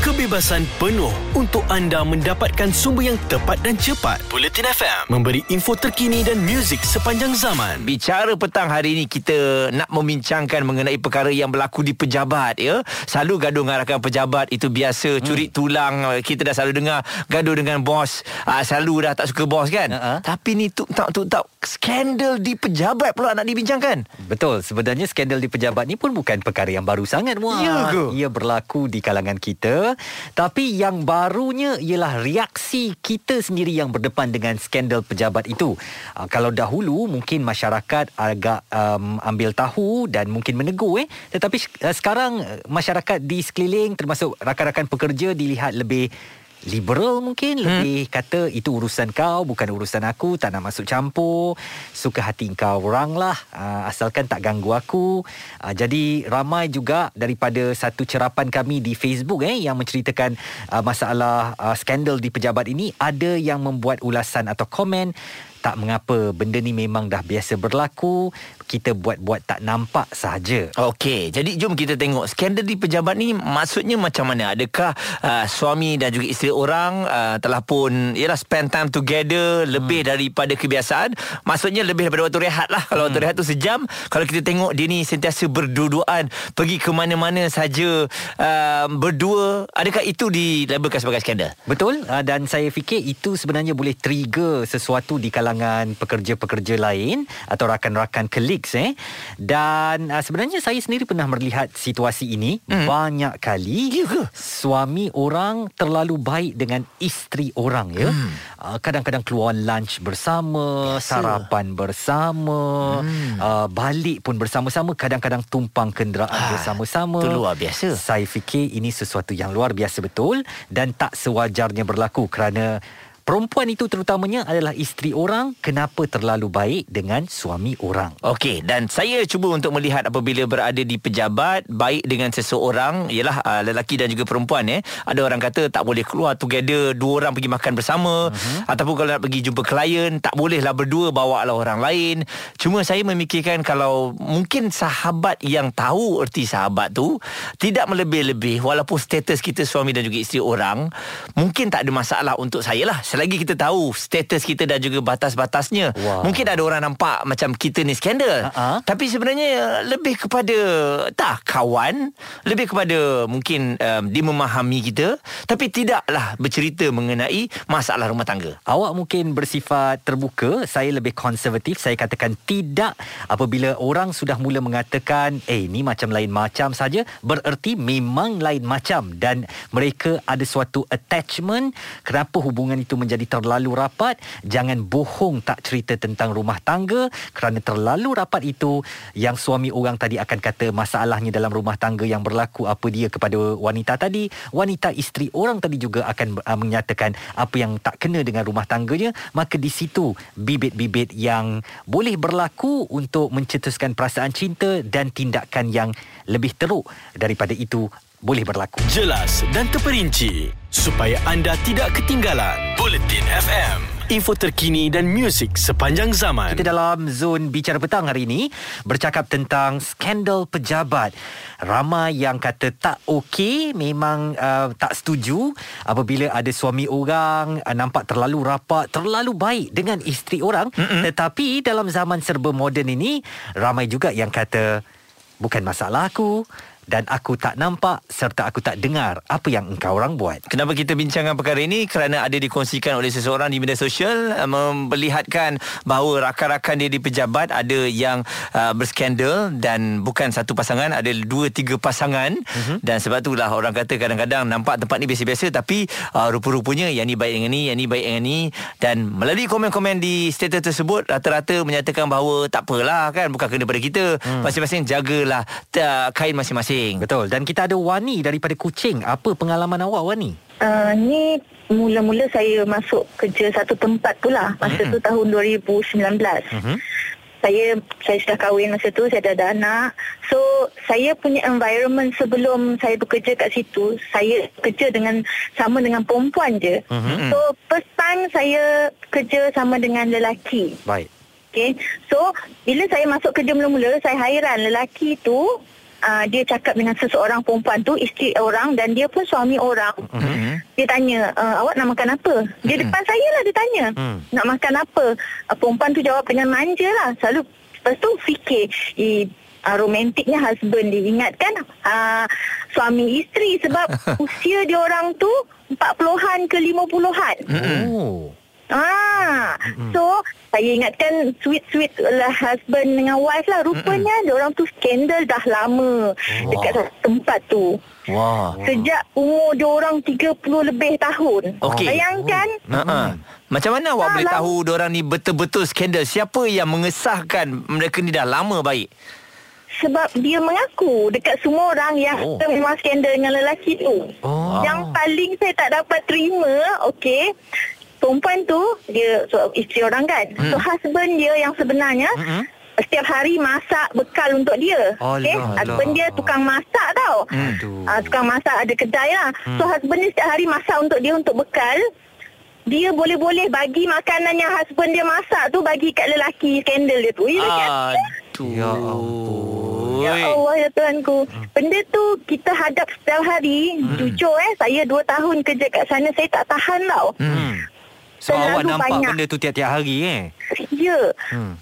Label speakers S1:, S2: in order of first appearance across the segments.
S1: kebebasan penuh untuk anda mendapatkan sumber yang tepat dan cepat. Bulletin FM memberi info terkini dan muzik sepanjang zaman.
S2: Bicara petang hari ini kita nak membincangkan mengenai perkara yang berlaku di pejabat ya. Selalu gaduh dengan rakan pejabat itu biasa hmm. curi tulang kita dah selalu dengar gaduh dengan bos uh, selalu dah tak suka bos kan. Uh-huh. Tapi ni tu tak tu tak skandal di pejabat pula nak dibincangkan.
S3: Betul sebenarnya skandal di pejabat ni pun bukan perkara yang baru sangat muat. Ya Ia berlaku di kalangan kita tapi yang barunya ialah reaksi kita sendiri yang berdepan dengan skandal pejabat itu. Uh, kalau dahulu mungkin masyarakat agak um, ambil tahu dan mungkin menegur eh tetapi uh, sekarang uh, masyarakat di sekeliling termasuk rakan-rakan pekerja dilihat lebih liberal mungkin hmm. lebih kata itu urusan kau bukan urusan aku tak nak masuk campur suka hati kau orang lah uh, asalkan tak ganggu aku uh, jadi ramai juga daripada satu cerapan kami di Facebook eh yang menceritakan uh, masalah uh, skandal di pejabat ini ada yang membuat ulasan atau komen tak mengapa benda ni memang dah biasa berlaku kita buat-buat tak nampak saja.
S2: Okey, jadi jom kita tengok skandal di pejabat ni maksudnya macam mana? Adakah uh, suami dan juga isteri orang uh, telah pun ialah spend time together lebih hmm. daripada kebiasaan? Maksudnya lebih daripada waktu rehat lah. Kalau hmm. waktu rehat tu sejam, kalau kita tengok dia ni sentiasa berduaan pergi ke mana-mana saja uh, berdua, adakah itu dilabelkan sebagai skandal?
S3: Betul uh, dan saya fikir itu sebenarnya boleh trigger sesuatu di kalangan pekerja-pekerja lain atau rakan-rakan gigs eh dan uh, sebenarnya saya sendiri pernah melihat situasi ini hmm. banyak kali ya suami orang terlalu baik dengan isteri orang ya hmm. uh, kadang-kadang keluar lunch bersama Biasa. sarapan bersama hmm. uh, balik pun bersama-sama kadang-kadang tumpang kenderaan ah, bersama-sama
S2: itu luar biasa
S3: saya fikir ini sesuatu yang luar biasa betul dan tak sewajarnya berlaku kerana perempuan itu terutamanya adalah isteri orang. Kenapa terlalu baik dengan suami orang?
S2: Okey dan saya cuba untuk melihat apabila berada di pejabat baik dengan seseorang ialah uh, lelaki dan juga perempuan eh. Ada orang kata tak boleh keluar together dua orang pergi makan bersama. Uh-huh. ataupun kalau nak pergi jumpa klien tak bolehlah berdua bawa lah orang lain. Cuma saya memikirkan kalau mungkin sahabat yang tahu erti sahabat tu tidak melebih-lebih walaupun status kita suami dan juga isteri orang mungkin tak ada masalah untuk saya lah lagi kita tahu status kita dan juga batas-batasnya. Wow. Mungkin ada orang nampak macam kita ni skandal. Uh-huh. Tapi sebenarnya lebih kepada tak kawan, lebih kepada mungkin um, dia memahami kita tapi tidaklah bercerita mengenai masalah rumah tangga.
S3: Awak mungkin bersifat terbuka, saya lebih konservatif. Saya katakan tidak apabila orang sudah mula mengatakan, "Eh, ni macam lain macam saja," bererti memang lain macam dan mereka ada suatu attachment kenapa hubungan itu menjadi terlalu rapat. Jangan bohong tak cerita tentang rumah tangga. Kerana terlalu rapat itu yang suami orang tadi akan kata masalahnya dalam rumah tangga yang berlaku apa dia kepada wanita tadi wanita isteri orang tadi juga akan uh, menyatakan apa yang tak kena dengan rumah tangganya. Maka di situ bibit-bibit yang boleh berlaku untuk mencetuskan perasaan cinta dan tindakan yang lebih teruk daripada itu boleh berlaku.
S1: Jelas dan terperinci supaya anda tidak ketinggalan. Bulletin FM. Info terkini dan muzik sepanjang zaman.
S3: Kita dalam zon bicara petang hari ini bercakap tentang skandal pejabat. Ramai yang kata tak okey, memang uh, tak setuju apabila ada suami orang uh, nampak terlalu rapat, terlalu baik dengan isteri orang. Mm-mm. Tetapi dalam zaman serba moden ini, ramai juga yang kata bukan masalah aku dan aku tak nampak serta aku tak dengar apa yang engkau orang buat.
S2: Kenapa kita bincangkan perkara ini? Kerana ada dikongsikan oleh seseorang di media sosial uh, memperlihatkan bahawa rakan-rakan dia di pejabat ada yang uh, berskandal dan bukan satu pasangan, ada dua tiga pasangan uh-huh. dan sebab itulah orang kata kadang-kadang nampak tempat ni biasa-biasa tapi uh, rupa-rupanya yang ni baik dengan ni, yang ni baik dengan ni dan melalui komen-komen di status tersebut rata-rata menyatakan bahawa tak apalah kan bukan kena pada kita. Hmm. Masing-masing jagalah uh, kain masing-masing
S3: Kuching. Betul. Dan kita ada Wani daripada Kuching. Apa pengalaman awak Wani?
S4: Uh, ni mula-mula saya masuk kerja satu tempat pula. Masa mm-hmm. tu tahun 2019. Mm-hmm. Saya saya sudah kahwin masa tu, saya dah ada anak. So, saya punya environment sebelum saya bekerja kat situ, saya kerja dengan sama dengan perempuan je. Mm-hmm. So, first time saya kerja sama dengan lelaki.
S3: Baik.
S4: Okay. So, bila saya masuk kerja mula-mula, saya hairan lelaki tu uh, dia cakap dengan seseorang perempuan tu isteri orang dan dia pun suami orang. Mm-hmm. Dia tanya, uh, awak nak makan apa? Dia mm. depan saya lah dia tanya. Mm. Nak makan apa? Uh, perempuan tu jawab dengan manja lah. Selalu lepas tu fikir, eh, uh, romantiknya husband dia ingatkan uh, suami isteri sebab usia dia orang tu 40-an ke 50-an. Mm. Oh. Ah, mm-hmm. so saya ingatkan sweet-sweet lah husband dengan wife lah. Rupanya mm-hmm. orang tu skandal dah lama wow. dekat tempat tu. Wah. Sejak umur dia orang 30 lebih tahun.
S2: Okey.
S4: Bayangkan.
S2: Mm-hmm. Macam mana awak ha, boleh tahu dia orang ni betul-betul skandal? Siapa yang mengesahkan mereka ni dah lama baik?
S4: Sebab dia mengaku dekat semua orang yang oh. memang skandal dengan lelaki tu. Oh. Yang paling saya tak dapat terima, okey, perempuan tu dia so, isteri orang kan. Hmm. So husband dia yang sebenarnya hmm. setiap hari masak bekal untuk dia. Okey, husband dia tukang masak tau. Hmm. Uh, tukang masak ada kedai lah. Hmm. So husband dia setiap hari masak untuk dia untuk bekal. Dia boleh-boleh bagi makanan yang husband dia masak tu bagi kat lelaki skandal dia tu. Ya,
S2: ya ampun.
S4: Ya Allah ya Tuhanku. Benda tu kita hadap setiap hari. Hmm. Jujur eh, saya 2 tahun kerja kat sana saya tak tahan tau. Hmm.
S3: So awak nampak banyak. benda tu tiap-tiap hari eh?
S4: Ya. Hmm.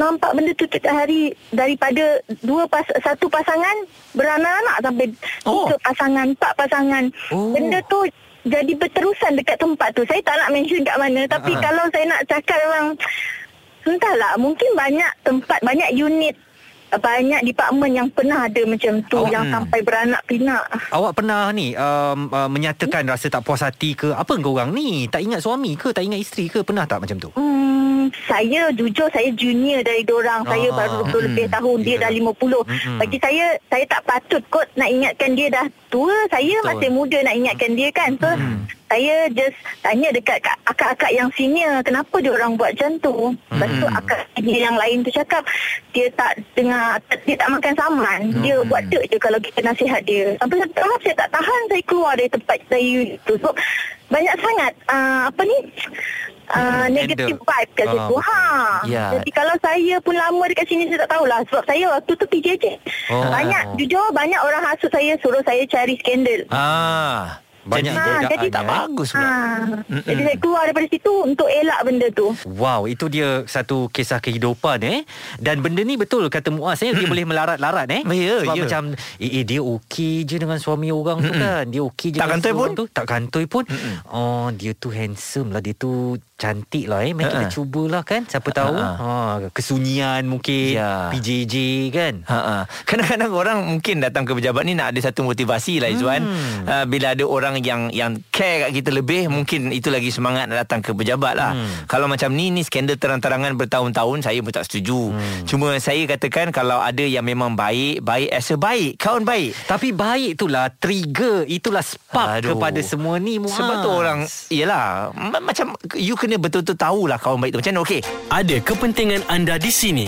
S4: Nampak benda tu tiap hari daripada dua pas, satu pasangan beranak-anak sampai oh. tiga pasangan, empat pasangan. Oh. Benda tu jadi berterusan dekat tempat tu. Saya tak nak mention kat mana. Tapi uh-huh. kalau saya nak cakap memang... Entahlah, mungkin banyak tempat, banyak unit banyak department yang pernah ada macam tu awak, yang hmm. sampai beranak pinak.
S3: Awak pernah ni um, uh, menyatakan hmm? rasa tak puas hati ke apa kau orang ni? Tak ingat suami ke, tak ingat isteri ke? Pernah tak macam tu?
S4: Hmm, saya jujur saya junior dari orang. Ah, saya baru 20 hmm, lebih tahun, dia yeah. dah 50. Hmm. Bagi saya saya tak patut kot nak ingatkan dia dah tua. Saya Betul. masih muda nak ingatkan dia kan. So hmm saya just tanya dekat akak-akak yang senior kenapa dia orang buat macam tu. Lepas tu hmm. akak senior yang lain tu cakap dia tak dengar dia tak makan saman. Hmm. Dia buat dek je kalau kita nasihat dia. Sampai satu saya tak tahan saya keluar dari tempat saya tu. So banyak sangat uh, apa ni uh, negative vibe kat situ. Uh, ha. Yeah. Jadi kalau saya pun lama dekat sini saya tak tahulah sebab saya waktu tu PJJ. Oh. Banyak jujur banyak orang hasut saya suruh saya cari skandal. Ah
S2: banyak ha, godaan jadi, tak bagus pula. Ha,
S4: jadi saya keluar daripada situ untuk elak benda tu.
S3: Wow, itu dia satu kisah kehidupan eh. Dan benda ni betul kata Muaz eh, dia boleh melarat-larat eh.
S2: Ya,
S3: Sebab ya. macam eh, eh dia okey je dengan suami orang tu kan. Dia okey je
S2: tak dengan
S3: suami
S2: pun?
S3: tu. Tak kantoi pun. Mm-mm. Oh, dia tu handsome lah. Dia tu cantik lah eh. Mari uh-uh. kita cubalah kan. Siapa tahu. Uh-uh. Ha, kesunyian mungkin. Yeah. PJJ kan.
S2: Uh-uh. Kadang-kadang orang mungkin datang ke pejabat ni nak ada satu motivasi lah Izzuan. Hmm. Uh, bila ada orang yang yang care kat kita lebih mungkin itu lagi semangat nak datang ke pejabat lah hmm. kalau macam ni ni skandal terang-terangan bertahun-tahun saya pun tak setuju hmm. cuma saya katakan kalau ada yang memang baik baik as a baik kawan baik
S3: tapi baik itulah trigger itulah spark Aduh. kepada semua ni Muaz.
S2: sebab tu orang iyalah macam you kena betul-betul tahulah kawan baik tu macam mana okey
S1: ada kepentingan anda di sini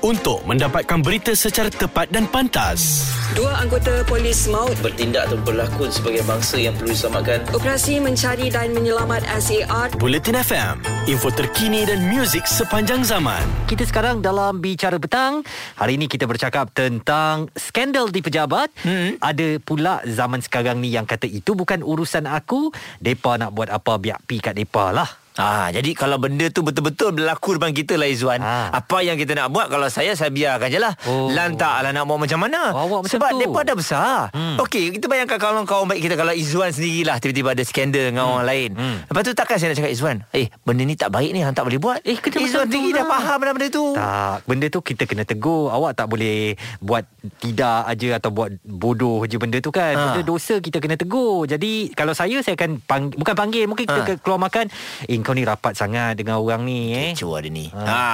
S1: untuk mendapatkan berita secara tepat dan pantas.
S5: Dua anggota polis maut
S6: bertindak atau berlakon sebagai bangsa yang perlu diselamatkan.
S5: Operasi mencari dan menyelamat SAR.
S1: Bulletin FM, info terkini dan muzik sepanjang zaman.
S3: Kita sekarang dalam bicara petang. Hari ini kita bercakap tentang skandal di pejabat. Hmm. Ada pula zaman sekarang ni yang kata itu bukan urusan aku. Depa nak buat apa biar pi kat depa lah.
S2: Ah, jadi kalau benda tu betul-betul berlaku depan kita lah Izzuan. Ha. Apa yang kita nak buat kalau saya saya biarkan je lah. Oh. Lantaklah nak buat macam mana. Oh, Sebab mereka dah besar. Hmm. Okey, kita bayangkan kalau kawan baik kita kalau Izzuan sendirilah tiba-tiba ada skandal dengan hmm. orang lain. Hmm. Lepas tu takkan saya nak cakap Izzuan, eh benda ni tak baik ni hang tak boleh buat. Eh Izzuan tinggi dah faham dah benda tu.
S3: Tak, benda tu kita kena tegur. Awak tak boleh buat tidak aja atau buat bodoh je benda tu kan. Ha. Benda dosa kita kena tegur. Jadi kalau saya saya akan pang, bukan panggil mungkin kita ha. keluar makan. Eh kau ni rapat sangat dengan orang ni eh.
S2: Kecoh ada ni. Ha. ha.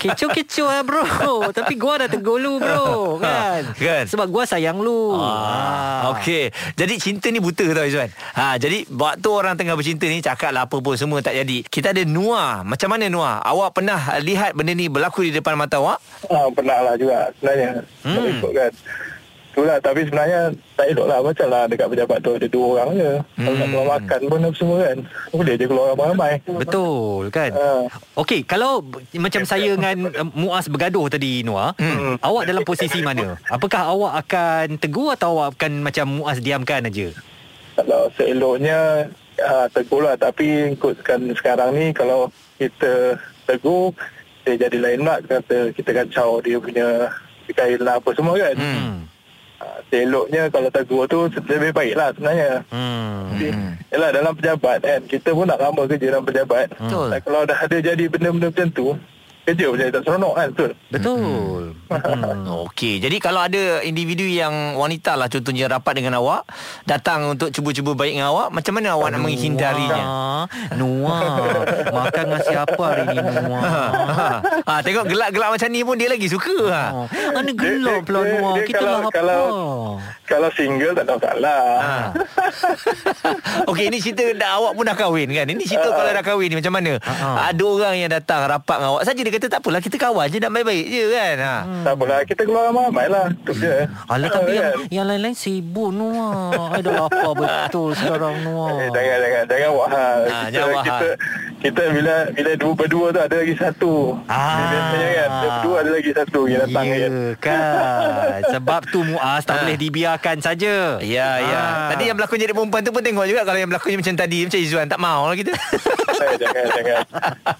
S3: Kecoh-kecoh lah bro Tapi gua dah tegur lu bro Kan, kan? Sebab gua sayang lu
S2: ah, ha. Okey Jadi cinta ni buta tau Izzuan ha, Jadi Waktu orang tengah bercinta ni Cakap lah apa pun Semua tak jadi Kita ada Nuah Macam mana Nuah Awak pernah lihat benda ni Berlaku di depan mata awak
S7: ha, Pernah lah juga Sebenarnya hmm. Ikut kan Itulah tapi sebenarnya tak elok lah macam lah dekat pejabat tu ada dua orang je. Kalau nak keluar makan pun apa semua kan. Boleh je keluar ramai-ramai.
S3: Betul kan
S7: Ah.
S3: Okey kalau macam saya dengan uh, Muaz bergaduh tadi Noah
S2: Hmm.
S3: Awak dalam posisi mana Apakah awak akan tegur Atau awak akan macam Muaz diamkan aja
S7: Kalau seeloknya uh, tegur lah tapi ikutkan sekarang ni kalau kita tegur dia jadi lain pula kata kita kacau dia punya kain lah apa semua kan.
S3: Hmm.
S7: Uh, seeloknya kalau tegur tu lebih baik lah sebenarnya.
S3: Hmm.
S7: Jadi, Yalah dalam pejabat kan Kita pun nak lama kerja dalam pejabat
S2: Betul.
S7: Dan Kalau dah ada jadi benda-benda macam tu Kerja jadi tak seronok kan Betul
S3: Betul
S2: Hmm. Okey, jadi kalau ada individu yang wanita lah contohnya rapat dengan awak, datang untuk cuba-cuba baik dengan awak, macam mana awak nak menghindarinya?
S3: Noah Makan dengan siapa hari ni Noah
S2: ha, tengok gelak-gelak macam ni pun dia lagi suka ha.
S3: Oh, Mana gelap
S7: Dia-
S3: pula
S7: dia
S3: Kita
S7: kalau-
S3: lapar
S7: kalau- Kalau single tak ada masalah
S2: Ha. Okey, ini cerita dah awak pun dah kahwin kan? Ini cerita kalau dah kahwin ni macam mana?
S3: Ha.
S2: Ada orang yang datang rapat dengan awak saja dia kata tak apalah kita kawan je nak baik-baik je kan. Ha.
S7: Tak apalah Kita keluar ramai-ramai lah Itu je
S3: Alah tapi yang,
S7: Kan?
S3: yang lain-lain sibuk Noah I dah lapar betul sekarang Noah
S7: Eh, jangan jangan jangan buat hal.
S2: Ah,
S7: kita,
S2: jangan
S7: kita, kita bila bila dua berdua tu ada lagi satu.
S3: Ah.
S7: Biasanya kan berdua ada lagi satu yang datang
S3: Ya
S7: kan.
S3: kan Sebab tu Muaz tak
S2: Ha.
S3: boleh dibiarkan saja
S2: Ya, ya.
S3: Ah.
S2: Tadi yang berlakon jadi perempuan tu pun tengok juga kalau yang berlakonnya macam tadi macam Izzuan tak mau lah kita.
S7: Eh, jangan jangan.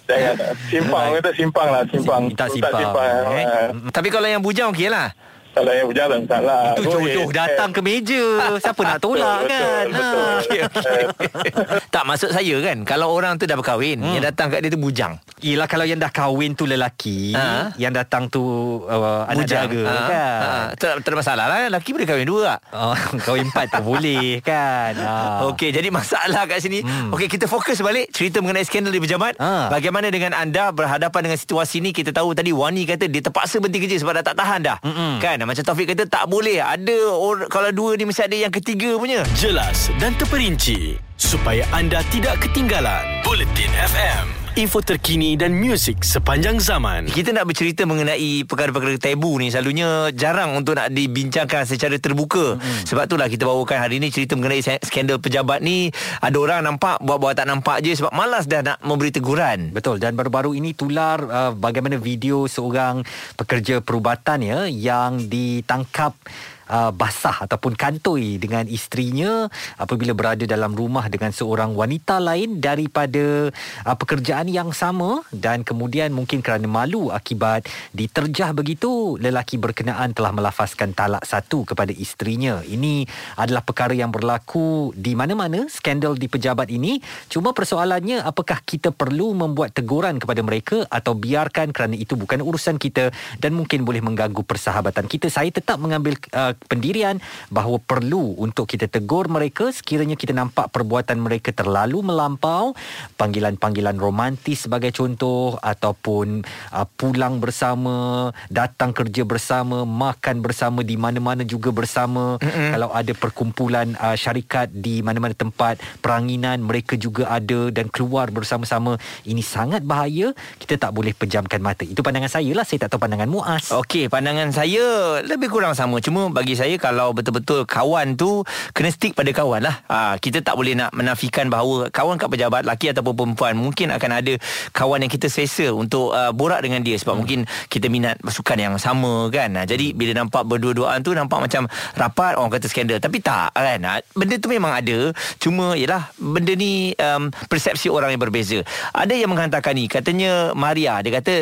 S7: jangan. Simpang kita simpang lah simpang. Tu
S3: simpang,
S7: Tak simpang.
S3: eh.
S7: Ah.
S2: Tapi kalau yang bujang okey lah.
S7: Kalau yang berjalan tak salah.
S3: Itu jodoh datang ke meja Siapa nak tolak
S7: Betul,
S3: kan
S7: betul, betul.
S3: Ha.
S2: Okey. tak maksud saya kan kalau orang tu dah berkahwin,
S3: Hmm.
S2: yang datang kat dia tu bujang.
S3: Yelah kalau yang dah kahwin tu lelaki
S2: Ha.
S3: Yang datang tu uh, anak jaga
S2: Ha,
S3: kan
S2: ha. Tak, tak ada masalah lah. Lelaki boleh kahwin dua tak?
S3: Oh, kahwin empat tu boleh kan ha.
S2: Okey, jadi masalah kat sini. Hmm. Okey, kita fokus balik cerita mengenai skandal di pejabat.
S3: Ah.
S2: Bagaimana dengan anda berhadapan dengan situasi ni? Kita tahu tadi Wani kata dia terpaksa berhenti kerja sebab dah tak tahan dah.
S3: Mm-mm.
S2: Kan? Macam Taufik kata tak boleh. Ada or, kalau dua ni mesti ada yang ketiga punya.
S1: Jelas dan terperinci supaya anda tidak ketinggalan. Bulletin FM, info terkini dan muzik sepanjang zaman.
S2: Kita nak bercerita mengenai perkara-perkara tabu ni selalunya jarang untuk nak dibincangkan secara terbuka. Mm-hmm. Sebab itulah kita bawakan hari ni cerita mengenai skandal pejabat ni. Ada orang nampak buat-buat tak nampak je sebab malas dah nak memberi teguran.
S3: Betul dan baru-baru ini tular uh, bagaimana video seorang pekerja perubatan ya yang ditangkap Uh, basah ataupun kantoi dengan isterinya apabila berada dalam rumah dengan seorang wanita lain daripada uh, pekerjaan yang sama dan kemudian mungkin kerana malu akibat diterjah begitu lelaki berkenaan telah melafazkan talak satu kepada isterinya. Ini adalah perkara yang berlaku di mana-mana skandal di pejabat ini. Cuma persoalannya apakah kita perlu membuat teguran kepada mereka atau biarkan kerana itu bukan urusan kita dan mungkin boleh mengganggu persahabatan kita? Saya tetap mengambil uh, pendirian bahawa perlu untuk kita tegur mereka. Sekiranya kita nampak perbuatan mereka terlalu melampau panggilan-panggilan romantis sebagai contoh ataupun uh, pulang bersama datang kerja bersama makan bersama di mana-mana juga bersama. Mm-hmm. kalau ada perkumpulan uh, syarikat di mana-mana tempat peranginan mereka juga ada dan keluar bersama-sama ini sangat bahaya. Kita tak boleh pejamkan mata. Itu pandangan saya lah. Saya tak tahu pandangan Muaz
S2: Okey, pandangan saya lebih kurang sama. Cuma bagi saya kalau betul-betul kawan tu kena stick pada kawan lah. Ha, kita tak boleh nak menafikan bahawa kawan kat pejabat, laki ataupun perempuan, mungkin akan ada kawan yang kita selesa untuk uh, borak dengan dia sebab hmm. mungkin kita minat sukan yang sama kan. Ha, jadi bila nampak berdua-duaan tu nampak macam rapat orang kata skandal. Tapi tak kan. Ha, benda tu memang ada. Cuma yalah benda ni um, persepsi orang yang berbeza. Ada yang menghantarkan ni katanya Maria dia kata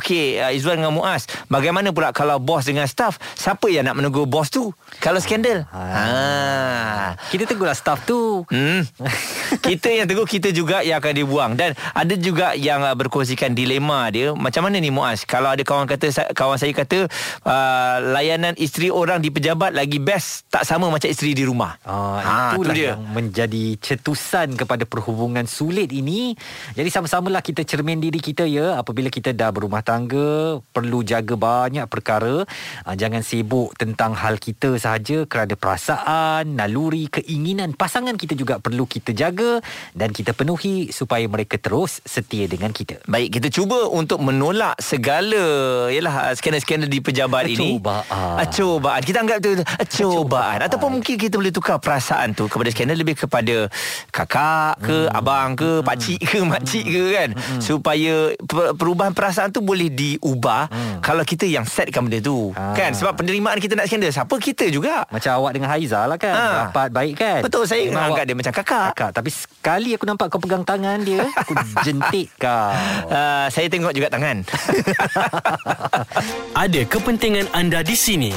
S2: okey uh, Izwan dengan Muaz bagaimana pula kalau bos dengan staff siapa yang nak menegur bos tu. Kalau skandal ha.
S3: Kita tegurlah staff tu.
S2: Hmm. Kita yang tegur Kita juga yang akan dibuang. Dan ada juga yang uh, Berkongsikan dilema dia. Macam mana ni Muaz? Kalau ada kawan kata Kawan saya kata uh, Layanan isteri orang Di pejabat Lagi best Tak sama macam isteri di rumah.
S3: Ah,
S2: tu
S3: itulah
S2: dia.
S3: yang menjadi cetusan kepada perhubungan sulit ini. Jadi sama-samalah kita cermin diri kita ya. Apabila kita dah berumah tangga perlu jaga banyak perkara. Ah, jangan sibuk tentang hal kita sahaja kerana perasaan, naluri, keinginan pasangan kita juga perlu kita jaga dan kita penuhi supaya mereka terus setia dengan kita.
S2: Baik, kita cuba untuk menolak segala yalah skandal-skandal di pejabat ini.
S3: Cubaan.
S2: Cubaan. Kita anggap tu cubaan ataupun mungkin kita boleh tukar perasaan tu kepada skandal lebih kepada kakak ke, hmm. abang ke, hmm. pak cik ke, mak cik ke kan. Hmm. Supaya perubahan perasaan tu boleh diubah hmm. kalau kita yang setkan benda tu. Ha. Kan? Sebab penerimaan kita nak skandal siapa kita juga.
S3: Macam awak dengan Haiza lah kan. Ha. Rapat baik kan.
S2: Betul saya Memang anggap dia macam kakak.
S3: kakak. Tapi sekali aku nampak kau pegang tangan dia, aku jentik kau.
S2: Uh, saya tengok juga tangan.
S1: Ada kepentingan anda di sini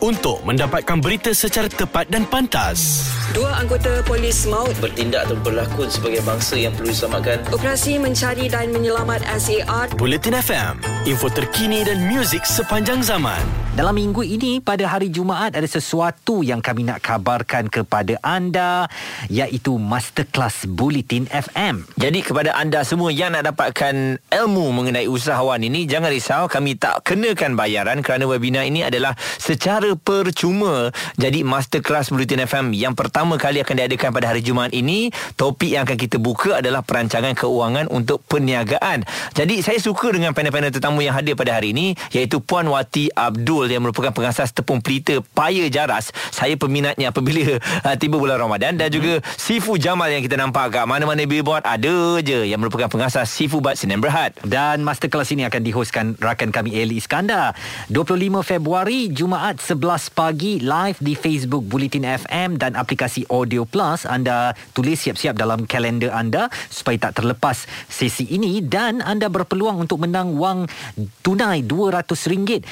S1: untuk mendapatkan berita secara tepat dan pantas.
S5: Dua anggota polis maut
S6: bertindak atau berlakon sebagai bangsa yang perlu diselamatkan.
S5: Operasi mencari dan menyelamat SAR.
S1: Bulletin FM, info terkini dan muzik sepanjang zaman.
S3: Dalam minggu ini pada hari Jumaat ada sesuatu yang kami nak kabarkan kepada anda iaitu Masterclass Bulletin FM.
S2: Jadi kepada anda semua yang nak dapatkan ilmu mengenai usahawan ini jangan risau kami tak kenakan bayaran kerana webinar ini adalah secara percuma. Jadi Masterclass Bulletin FM yang pertama kali akan diadakan pada hari Jumaat ini topik yang akan kita buka adalah perancangan keuangan untuk perniagaan. Jadi saya suka dengan panel-panel tetamu yang hadir pada hari ini iaitu Puan Wati Abdul Abdul yang merupakan pengasas tepung pelita Paya Jaras. Saya peminatnya apabila uh, tiba bulan Ramadan dan juga Sifu Jamal yang kita nampak kat mana-mana billboard ada je yang merupakan pengasas Sifu Bat Senen Berhad.
S3: Dan masterclass ini akan dihoskan rakan kami Eli Iskandar 25 Februari Jumaat 11 pagi live di Facebook Bulletin FM dan aplikasi Audio Plus. Anda tulis siap-siap dalam kalender anda supaya tak terlepas sesi ini dan anda berpeluang untuk menang wang tunai RM200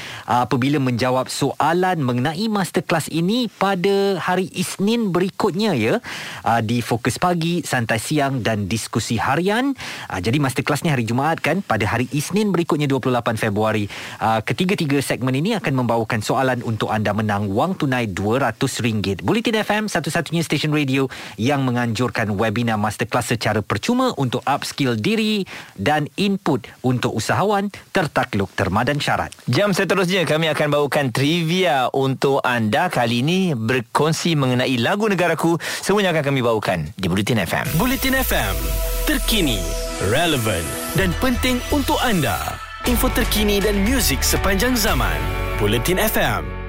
S3: apabila menjawab soalan mengenai masterclass ini pada hari Isnin berikutnya ya uh, di Fokus Pagi, Santai Siang dan Diskusi Harian. Uh, jadi masterclass ni hari Jumaat kan pada hari Isnin berikutnya 28 Februari. Uh, ketiga-tiga segmen ini akan membawakan soalan untuk anda menang wang tunai RM200. Bulletin FM satu-satunya stesen radio yang menganjurkan webinar masterclass secara percuma untuk upskill diri dan input untuk usahawan tertakluk termadan syarat.
S2: Jam seterusnya kami akan bawakan trivia untuk anda kali ini berkongsi mengenai lagu negaraku semuanya akan kami bawakan di Bulletin FM.
S1: Bulletin FM, terkini, relevan dan penting untuk anda. Info terkini dan muzik sepanjang zaman. Bulletin FM